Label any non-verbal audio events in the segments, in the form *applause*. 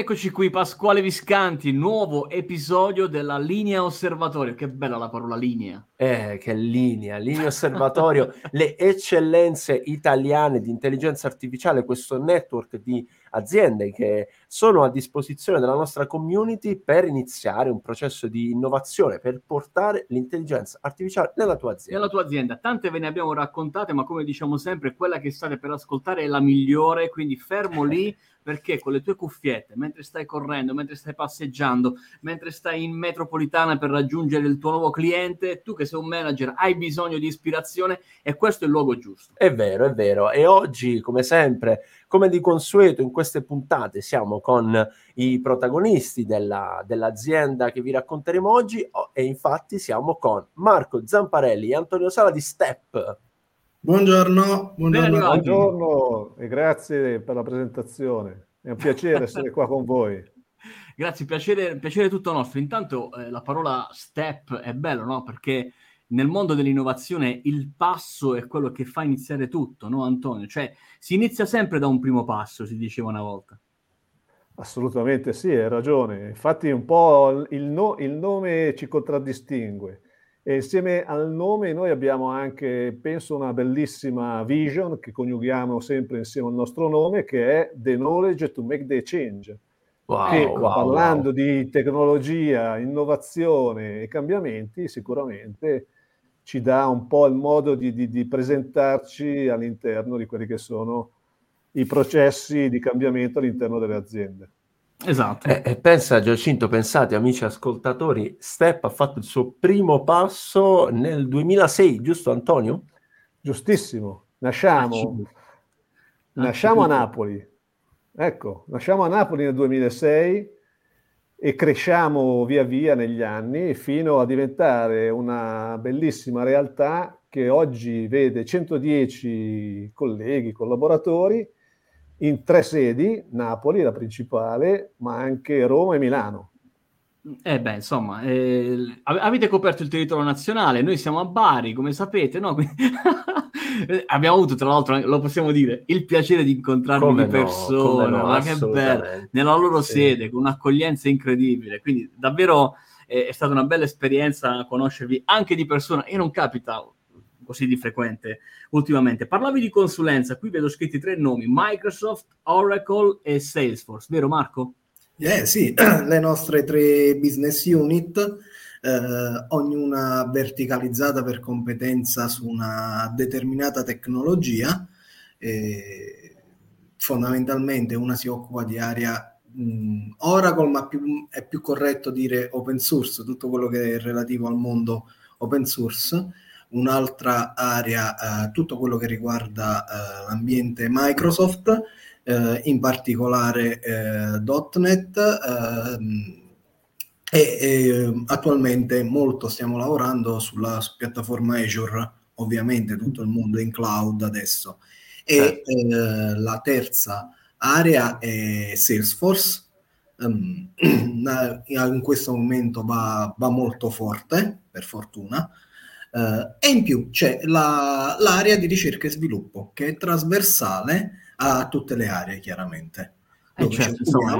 Eccoci qui, Pasquale Viscanti, nuovo episodio della linea osservatorio. Che bella la parola linea. Eh, che linea, linea *laughs* osservatorio, le eccellenze italiane di intelligenza artificiale, questo network di aziende che sono a disposizione della nostra community per iniziare un processo di innovazione, per portare l'intelligenza artificiale nella tua azienda. Nella tua azienda. Tante ve ne abbiamo raccontate, ma come diciamo sempre, quella che state per ascoltare è la migliore, quindi fermo lì *laughs* perché con le tue cuffiette, mentre stai correndo, mentre stai passeggiando, mentre stai in metropolitana per raggiungere il tuo nuovo cliente, tu che sei un manager hai bisogno di ispirazione e questo è il luogo giusto. È vero, è vero. E oggi, come sempre, come di consueto in queste puntate, siamo con i protagonisti della, dell'azienda che vi racconteremo oggi oh, e infatti siamo con Marco Zamparelli e Antonio Sala di Step. Buongiorno, buongiorno. buongiorno e grazie per la presentazione. È un piacere essere qua con voi. *laughs* Grazie, piacere, piacere tutto nostro. Intanto eh, la parola step è bello, no? Perché nel mondo dell'innovazione il passo è quello che fa iniziare tutto, no Antonio? Cioè si inizia sempre da un primo passo, si diceva una volta. Assolutamente sì, hai ragione. Infatti un po' il, no, il nome ci contraddistingue e insieme al nome noi abbiamo anche, penso, una bellissima vision che coniughiamo sempre insieme al nostro nome, che è The Knowledge to Make the Change. Wow, che wow, parlando wow. di tecnologia, innovazione e cambiamenti, sicuramente ci dà un po' il modo di, di, di presentarci all'interno di quelli che sono i processi di cambiamento all'interno delle aziende. Esatto. E, e, pensa Giacinto, pensate amici ascoltatori, Step ha fatto il suo primo passo nel 2006, giusto Antonio? Giustissimo, nasciamo, nasciamo a Napoli, ecco, nasciamo a Napoli nel 2006 e cresciamo via via negli anni fino a diventare una bellissima realtà che oggi vede 110 colleghi, collaboratori, in tre sedi, Napoli, la principale, ma anche Roma e Milano. Eh beh, insomma, eh, avete coperto il territorio nazionale, noi siamo a Bari, come sapete, no? *laughs* abbiamo avuto, tra l'altro, lo possiamo dire, il piacere di incontrarvi come di persona, no, ma che bello, nella loro sì. sede, con un'accoglienza incredibile, quindi davvero eh, è stata una bella esperienza conoscervi anche di persona, e non capita così di frequente ultimamente. Parlavi di consulenza, qui vedo scritti tre nomi, Microsoft, Oracle e Salesforce, vero Marco? Eh sì, *clears throat* le nostre tre business unit, eh, ognuna verticalizzata per competenza su una determinata tecnologia. Eh, fondamentalmente una si occupa di area mh, Oracle, ma più, è più corretto dire open source, tutto quello che è relativo al mondo open source un'altra area, eh, tutto quello che riguarda eh, l'ambiente Microsoft, eh, in particolare eh, .NET ehm, e, attualmente molto stiamo lavorando sulla su piattaforma Azure, ovviamente tutto il mondo è in cloud adesso. E eh, la terza area è Salesforce, um, *clears throat* in questo momento va, va molto forte, per fortuna, Uh, e in più c'è la, l'area di ricerca e sviluppo che è trasversale a tutte le aree, chiaramente. Eh, dove, certo, insomma,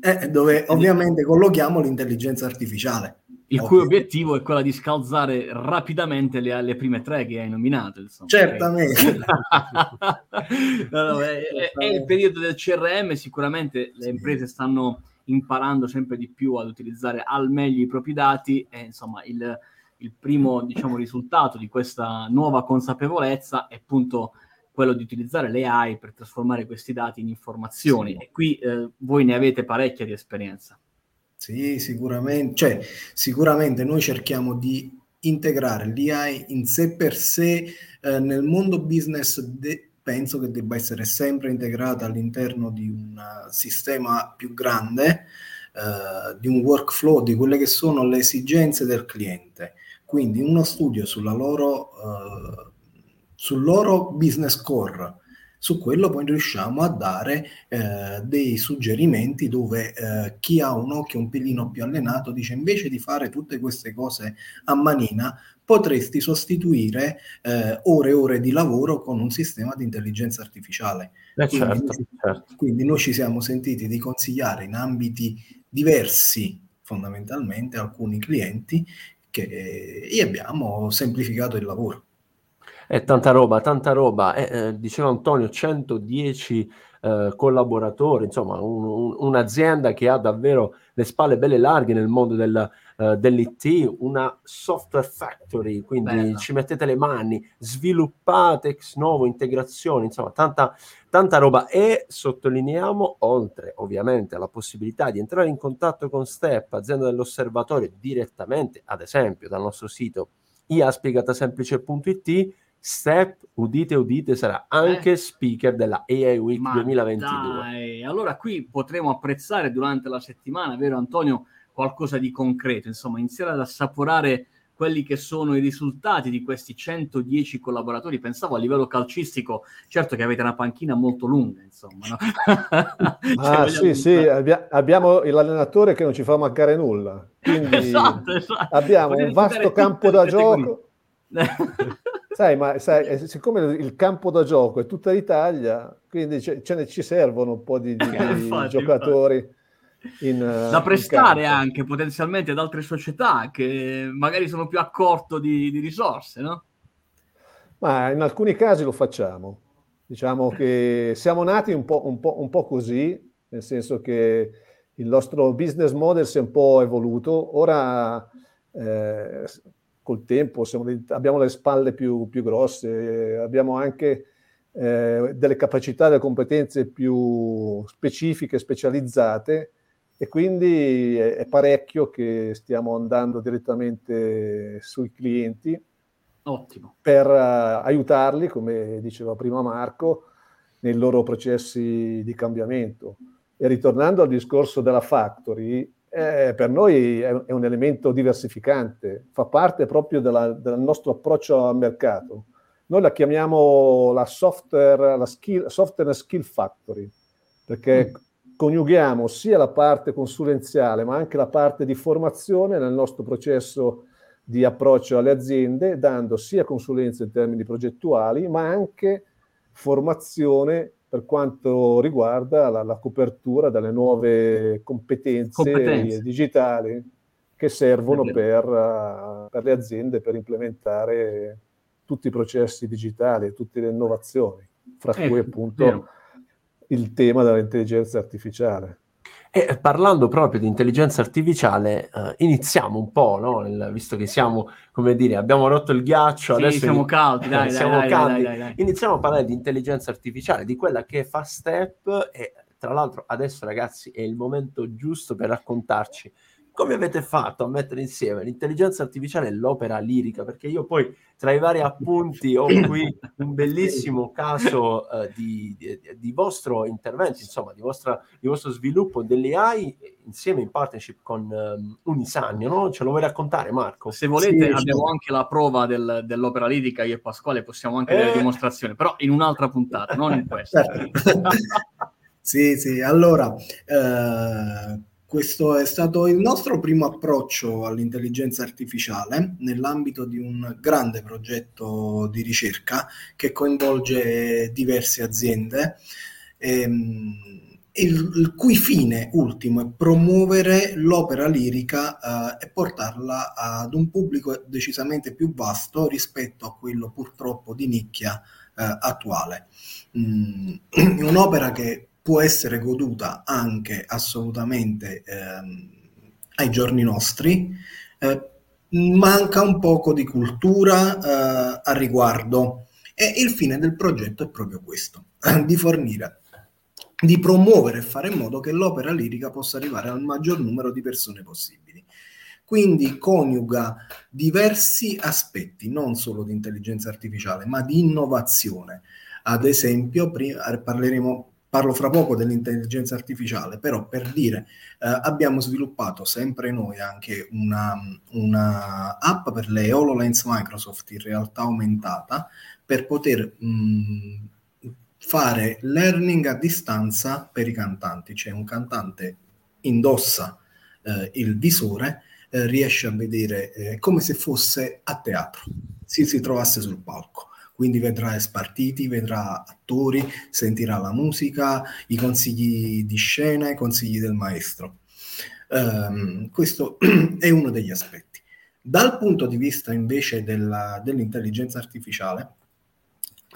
eh, dove ovviamente collochiamo l'intelligenza artificiale. Il ovvio. cui obiettivo è quello di scalzare rapidamente le, le prime tre che hai nominato. Insomma. Certamente. *laughs* no, no, è, è, il periodo del CRM, sicuramente le imprese stanno imparando sempre di più ad utilizzare al meglio i propri dati e insomma il, il primo diciamo, risultato di questa nuova consapevolezza è appunto quello di utilizzare le AI per trasformare questi dati in informazioni sì. e qui eh, voi ne avete parecchia di esperienza. Sì, sicuramente, cioè, sicuramente noi cerchiamo di integrare l'AI in sé per sé eh, nel mondo business de- penso che debba essere sempre integrata all'interno di un sistema più grande, eh, di un workflow, di quelle che sono le esigenze del cliente. Quindi uno studio sulla loro, uh, sul loro business core, su quello poi riusciamo a dare eh, dei suggerimenti dove eh, chi ha un occhio un pelino più allenato dice invece di fare tutte queste cose a manina, potresti sostituire eh, ore e ore di lavoro con un sistema di intelligenza artificiale. Eh quindi, certo, certo. quindi noi ci siamo sentiti di consigliare in ambiti diversi fondamentalmente alcuni clienti che gli abbiamo semplificato il lavoro. È tanta roba, tanta roba. Eh, eh, diceva Antonio, 110 eh, collaboratori, insomma un, un, un'azienda che ha davvero le spalle belle larghe nel mondo del, uh, dell'IT, una software factory, quindi Bello. ci mettete le mani, sviluppate ex novo integrazioni, insomma tanta, tanta roba e sottolineiamo, oltre ovviamente alla possibilità di entrare in contatto con Step, azienda dell'osservatorio, direttamente, ad esempio dal nostro sito iaspiegatasemplice.it, Step, udite udite, sarà anche eh? speaker della AI Week Ma 2022. Dai. Allora qui potremo apprezzare durante la settimana, vero Antonio, qualcosa di concreto, insomma, iniziare ad assaporare quelli che sono i risultati di questi 110 collaboratori. Pensavo a livello calcistico, certo che avete una panchina molto lunga, insomma. No? *laughs* *laughs* ah, cioè, sì, sì, abbia- abbiamo l'allenatore che non ci fa mancare nulla. *laughs* Quindi esatto, esatto. abbiamo Potete un vasto campo da gioco. Sai, ma sai, eh, siccome il campo da gioco è tutta l'Italia, quindi ce, ce ne ci servono un po' di, di, di giocatori. In, da prestare anche potenzialmente ad altre società che magari sono più a corto di, di, risorse, no? Ma in alcuni casi lo facciamo. Diciamo che siamo nati un po', un po', un po così, nel senso che il nostro business model si è un po' evoluto. Ora eh, col tempo siamo, abbiamo le spalle più, più grosse, abbiamo anche eh, delle capacità, delle competenze più specifiche, specializzate e quindi è, è parecchio che stiamo andando direttamente sui clienti Ottimo. per uh, aiutarli, come diceva prima Marco, nei loro processi di cambiamento. E ritornando al discorso della factory, eh, per noi è, è, un elemento diversificante, fa parte proprio della, del nostro approccio al mercato. Noi la chiamiamo la software, la skill, software skill factory, perché mm. coniughiamo sia la parte consulenziale ma anche la parte di formazione nel nostro processo di approccio alle aziende, dando sia consulenza in termini progettuali ma anche formazione per quanto riguarda la, la copertura delle nuove competenze, competenze, digitali che servono per, uh, per, le aziende per implementare tutti i processi digitali e tutte le innovazioni, fra eh, cui appunto vero. il tema dell'intelligenza artificiale. E parlando proprio di intelligenza artificiale, uh, iniziamo un po', no? Il, visto che siamo, come dire, abbiamo rotto il ghiaccio, sì, adesso siamo in... caldi, *laughs* dai, siamo dai, caldi. Dai, dai, iniziamo a parlare di intelligenza artificiale, di quella che fa Step e tra l'altro adesso ragazzi è il momento giusto per raccontarci come avete fatto a mettere insieme l'intelligenza artificiale e l'opera lirica? Perché io poi tra i vari appunti ho qui un bellissimo caso uh, di, di, di, vostro intervento, insomma, di, vostra, di vostro sviluppo delle AI insieme in partnership con um, Unisagno, no? Ce lo vuoi raccontare Marco? Se volete sì, abbiamo sì. anche la prova del, dell'opera lirica, io e Pasquale possiamo anche eh... dare dimostrazione, però in un'altra puntata, non in questa. *laughs* sì, sì, allora... Uh questo è stato il nostro primo approccio all'intelligenza artificiale nell'ambito di un grande progetto di ricerca che coinvolge diverse aziende. Ehm, il, il, cui fine ultimo è promuovere l'opera lirica eh, e portarla ad un pubblico decisamente più vasto rispetto a quello purtroppo di nicchia eh, attuale. Mm, *clears throat* un'opera che può essere goduta anche assolutamente ehm, ai giorni nostri, eh, manca un poco di cultura eh, a riguardo e il fine del progetto è proprio questo, *clears throat* di fornire, di promuovere e fare in modo che l'opera lirica possa arrivare al maggior numero di persone possibili. Quindi coniuga diversi aspetti, non solo di intelligenza artificiale, ma di innovazione. Ad esempio, prima, parleremo parlo fra poco dell'intelligenza artificiale, però per dire, eh, abbiamo sviluppato sempre noi anche una, una, app per le HoloLens Microsoft in realtà aumentata per poter mh, fare learning a distanza per i cantanti, cioè un cantante indossa eh, il visore, eh, riesce a vedere eh, come se fosse a teatro, si, si trovasse sul palco quindi vedrà spartiti, vedrà attori, sentirà la musica, i consigli di scena, i consigli del maestro. Um, questo *clears throat* è uno degli aspetti. Dal punto di vista invece della, dell'intelligenza artificiale,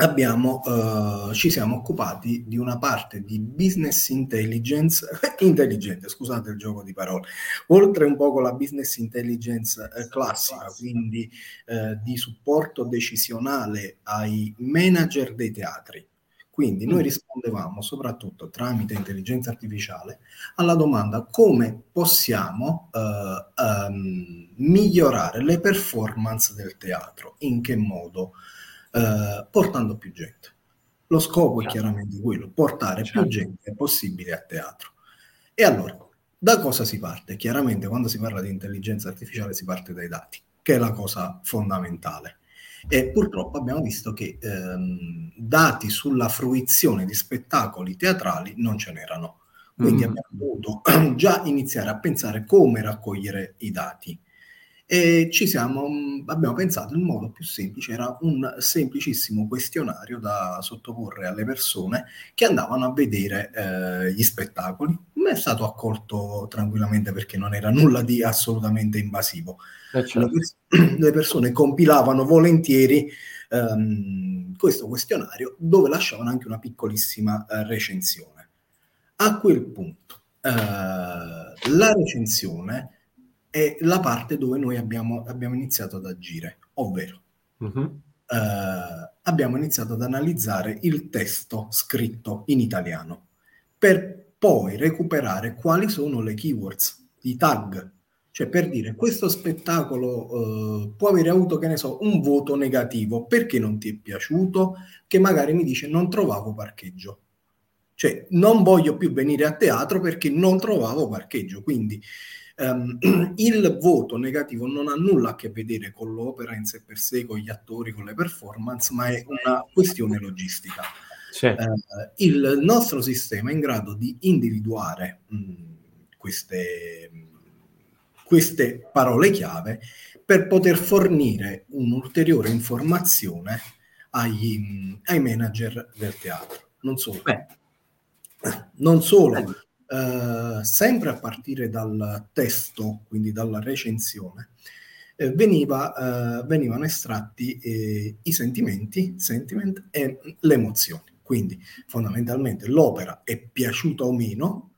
abbiamo, uh, ci siamo occupati di una parte di business intelligence, *laughs* intelligente, scusate il gioco di parole, oltre un po' con la business intelligence eh, classica, quindi eh, di supporto decisionale ai manager dei teatri. Quindi noi mm. rispondevamo soprattutto tramite intelligenza artificiale alla domanda come possiamo um, migliorare le performance del teatro, in che modo? Uh, portando più gente. Lo scopo è chiaramente quello, portare certo. più gente possibile a teatro. E allora, da cosa si parte? Chiaramente quando si parla di intelligenza artificiale si parte dai dati, che è la cosa fondamentale. E purtroppo abbiamo visto che ehm, dati sulla fruizione di spettacoli teatrali non ce n'erano. Quindi mm. abbiamo dovuto *clears throat* già iniziare a pensare come raccogliere i dati. E ci siamo, abbiamo pensato il modo più semplice era un semplicissimo questionario da sottoporre alle persone che andavano a vedere eh, gli spettacoli. Ma è stato accolto tranquillamente perché non era nulla di assolutamente invasivo. Eh certo. le, pers- *clears throat* le, persone compilavano volentieri um, questo questionario dove lasciavano anche una piccolissima uh, recensione. A quel punto, uh, la recensione è la parte dove noi abbiamo, abbiamo iniziato ad agire, ovvero uh-huh. uh, abbiamo iniziato ad analizzare il testo scritto in italiano per poi recuperare quali sono le keywords, i tag, cioè per dire questo spettacolo uh, può avere avuto, che ne so, un voto negativo, perché non ti è piaciuto? Che magari mi dice non trovavo parcheggio. Cioè non voglio più venire a teatro perché non trovavo parcheggio, quindi Um, *clears throat* il voto negativo non ha nulla a che vedere con l'opera in sé per sé, con gli attori, con le performance, ma è una questione logistica. Uh, il nostro sistema è in grado di individuare mh, queste, queste parole chiave per poter fornire un'ulteriore informazione agli, ai manager del teatro. Non solo. Beh. Non solo, eh, sempre a partire dal testo, quindi dalla recensione, eh, veniva, eh, venivano estratti eh, i sentimenti, sentiment e le emozioni. Quindi fondamentalmente l'opera è piaciuta o meno,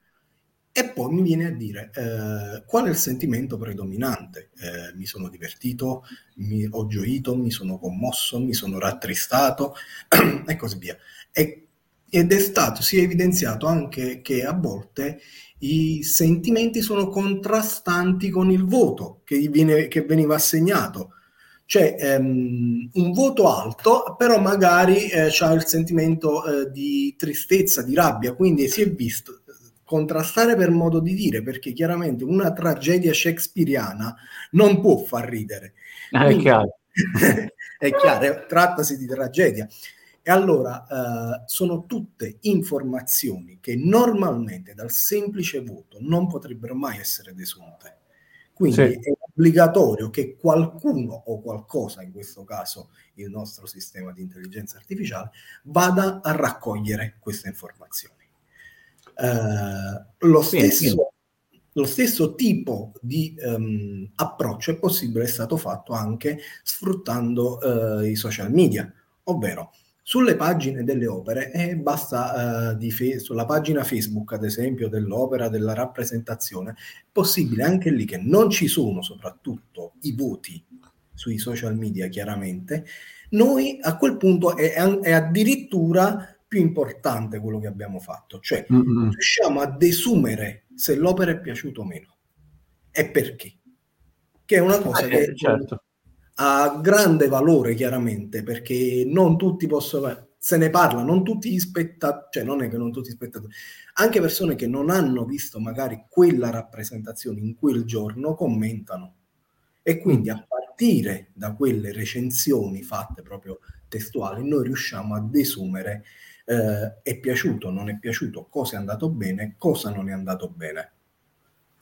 e poi mi viene a dire eh, qual è il sentimento predominante. Eh, mi sono divertito, mi ho gioito, mi sono commosso, mi sono rattristato *clears throat* e così via. E ed è stato, si è evidenziato anche che a volte i sentimenti sono contrastanti con il voto che, viene, che veniva assegnato. Cioè ehm, un voto alto, però magari eh, ha il sentimento eh, di tristezza, di rabbia, quindi si è visto contrastare per modo di dire, perché chiaramente una tragedia shakespeariana non può far ridere. Ah, quindi, è chiaro. *laughs* è chiaro, trattasi di tragedia. E allora eh, sono tutte informazioni che normalmente dal semplice voto non potrebbero mai essere desunte. Quindi sì. è obbligatorio che qualcuno o qualcosa, in questo caso il nostro sistema di intelligenza artificiale, vada a raccogliere queste informazioni. Eh, lo, stesso, lo, stesso, tipo di um, approccio è possibile, è stato fatto anche sfruttando uh, i social media, ovvero sulle pagine delle opere e basta uh, di fe- sulla pagina Facebook, ad esempio, dell'opera, della rappresentazione, è possibile anche lì che non ci sono soprattutto i voti sui social media, chiaramente, noi a quel punto è, è addirittura più importante quello che abbiamo fatto, cioè mm-hmm. riusciamo a desumere se l'opera è piaciuta o meno. E perché, che è una cosa eh, che certo ha grande valore chiaramente perché non tutti possono se ne parla, non tutti gli spettatori, cioè non è che non tutti gli spettatori, anche persone che non hanno visto magari quella rappresentazione in quel giorno commentano e quindi a partire da quelle recensioni fatte proprio testuali noi riusciamo a desumere eh, è piaciuto, non è piaciuto, cosa è andato bene, cosa non è andato bene.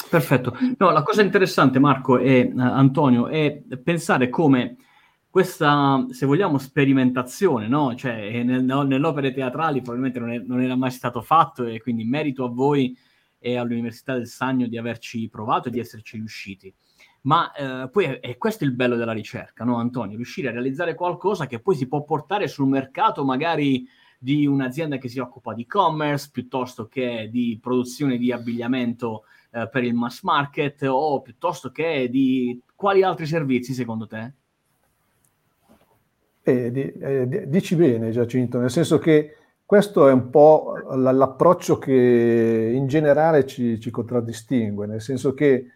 Perfetto. No, la cosa interessante, Marco e uh, Antonio, è pensare come questa, se vogliamo, sperimentazione, no? Cioè, nel, no, nell'opere teatrali probabilmente non, è, non, era mai stato fatto e quindi merito a voi e all'Università del Sagno di averci provato e di esserci riusciti. Ma eh, poi è, è, questo il bello della ricerca, no Antonio? Riuscire a realizzare qualcosa che poi si può portare sul mercato magari di un'azienda che si occupa di e-commerce piuttosto che di produzione di abbigliamento eh, per il mass market o piuttosto che di quali altri servizi secondo te? Eh, di, eh, dici bene Giacinto, nel senso che questo è un po' l'approccio che in generale ci, ci contraddistingue, nel senso che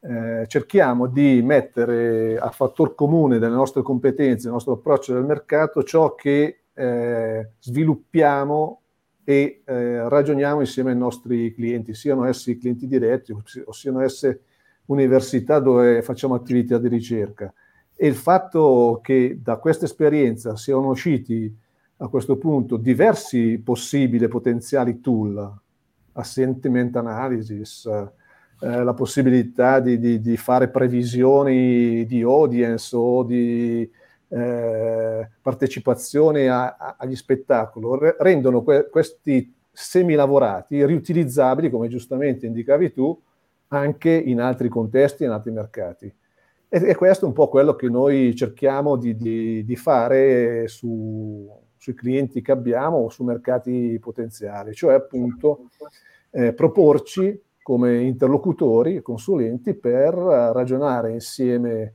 eh, cerchiamo di mettere a fattor comune delle nostre competenze, del nostro approccio del mercato, ciò che eh, sviluppiamo e eh, ragioniamo insieme ai nostri clienti, siano essi clienti diretti o siano esse università dove facciamo attività di ricerca. E il fatto che da questa esperienza siano usciti a questo punto diversi possibili potenziali tool, assentiment analysis, eh, la possibilità di, di, di, fare previsioni di audience o di eh, partecipazione a, a, agli spettacoli, re, rendono que- questi semilavorati riutilizzabili, come giustamente indicavi tu, anche in altri contesti, in altri mercati. E, e questo è un po' quello che noi cerchiamo di, di, di fare su, sui clienti che abbiamo o su mercati potenziali, cioè appunto eh, proporci come interlocutori consulenti per ragionare insieme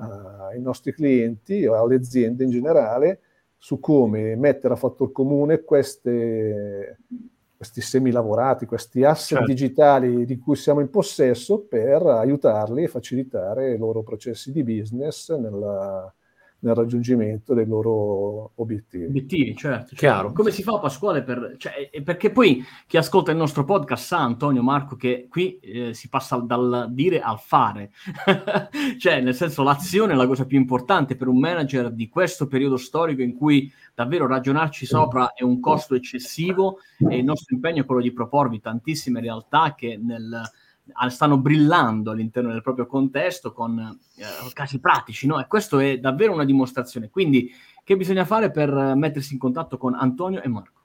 ai nostri clienti o alle aziende in generale su come mettere a fattor comune queste, questi semilavorati, questi asset certo. digitali di cui siamo in possesso per aiutarli e facilitare i loro processi di business nella, nel raggiungimento dei loro obiettivi. Obiettivi, certo. Chiaro. Come si fa Pasquale per... Cioè, perché poi chi ascolta il nostro podcast sa, Antonio, Marco, che qui eh, si passa dal dire al fare. *laughs* cioè, nel senso, l'azione è la cosa più importante per un manager di questo periodo storico in cui davvero ragionarci sopra è un costo eccessivo e il nostro impegno è quello di proporvi tantissime realtà che nel stanno brillando all'interno del proprio contesto con eh, casi pratici, no? E questo è davvero una dimostrazione. Quindi, che bisogna fare per mettersi in contatto con Antonio e Marco?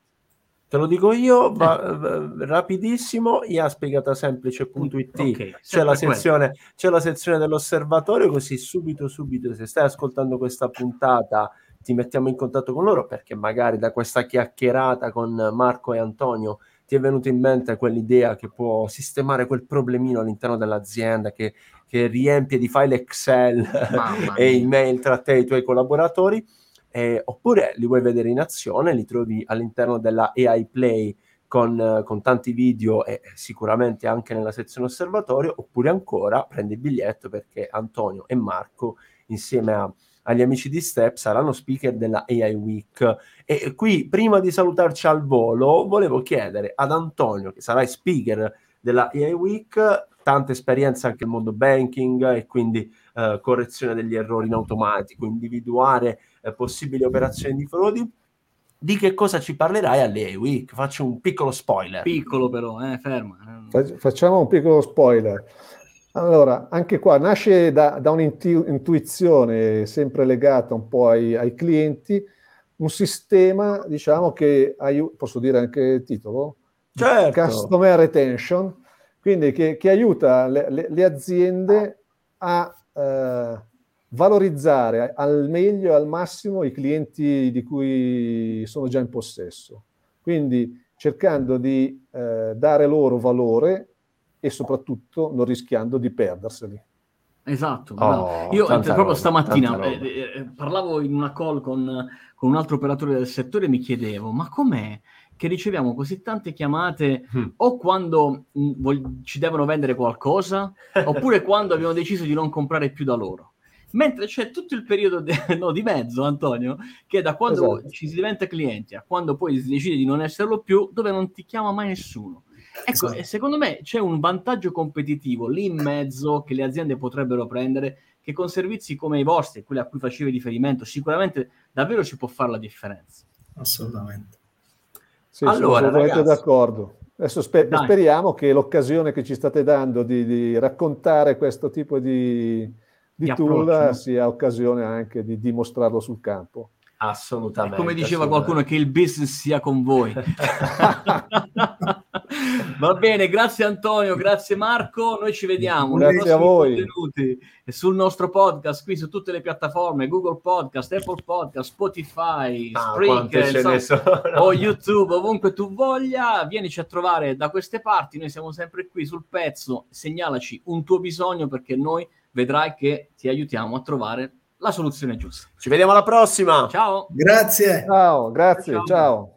Te lo dico io, va, eh. rapidissimo, iaspiegatasemplice.it, okay, c'è, la sezione, c'è la sezione dell'osservatorio, così subito, subito, se stai ascoltando questa puntata, ti mettiamo in contatto con loro, perché magari da questa chiacchierata con Marco e Antonio ti è venuta in mente quell'idea che può sistemare quel problemino all'interno dell'azienda che, che riempie di file Excel *laughs* e email tra te e i tuoi collaboratori, eh, oppure li vuoi vedere in azione, li trovi all'interno della AI Play con, con, tanti video e sicuramente anche nella sezione osservatorio, oppure ancora prendi il biglietto perché Antonio e Marco insieme a agli amici di Step saranno speaker della AI Week. E qui, prima di salutarci al volo, volevo chiedere ad Antonio, che sarà speaker della AI Week, tanta esperienza anche nel mondo banking e quindi eh, correzione degli errori in automatico, individuare eh, possibili operazioni di frodi. Di che cosa ci parlerai alle Week? Faccio un piccolo spoiler. Piccolo però, eh, ferma. Facciamo un piccolo spoiler. Allora, anche qua nasce da, da un'intuizione sempre legata un po' ai, ai, clienti, un sistema, diciamo, che aiuta, posso dire anche il titolo? Certo. Customer Retention, quindi che, che aiuta le, le, le, aziende a eh, valorizzare al meglio e al massimo i clienti di cui sono già in possesso. Quindi cercando di eh, dare loro valore e soprattutto non rischiando di perderseli. Esatto, oh, io proprio roba, stamattina eh, eh, parlavo in una call con, con, un altro operatore del settore e mi chiedevo, ma com'è che riceviamo così tante chiamate mm. o quando mh, mm, vol- ci devono vendere qualcosa *laughs* oppure quando abbiamo deciso di non comprare più da loro? Mentre c'è tutto il periodo de- *laughs* no, di mezzo, Antonio, che da quando esatto. ci si diventa clienti a quando poi si decide di non esserlo più, dove non ti chiama mai nessuno. Ecco, esatto. secondo me c'è un vantaggio competitivo lì in mezzo che le aziende potrebbero prendere, che con servizi come i vostri, quelli a cui facevi riferimento, sicuramente davvero ci può fare la differenza. Assolutamente. Sì, allora, sono assolutamente d'accordo. Adesso sper- speriamo che l'occasione che ci state dando di, di raccontare questo tipo di, di, di tool sia occasione anche di dimostrarlo sul campo. Assolutamente. come diceva qualcuno, che il business sia con voi. *laughs* *laughs* Va bene, grazie Antonio, grazie Marco. Noi ci vediamo grazie a voi. sul nostro podcast qui su tutte le piattaforme: Google Podcast, Apple Podcast, Spotify, ah, Spreaker o YouTube, ovunque tu voglia. Vienici a trovare da queste parti. Noi siamo sempre qui sul pezzo. Segnalaci un tuo bisogno perché noi vedrai che ti aiutiamo a trovare la soluzione giusta. Ci vediamo alla prossima. Ciao. Grazie. Ciao, grazie, ciao. ciao.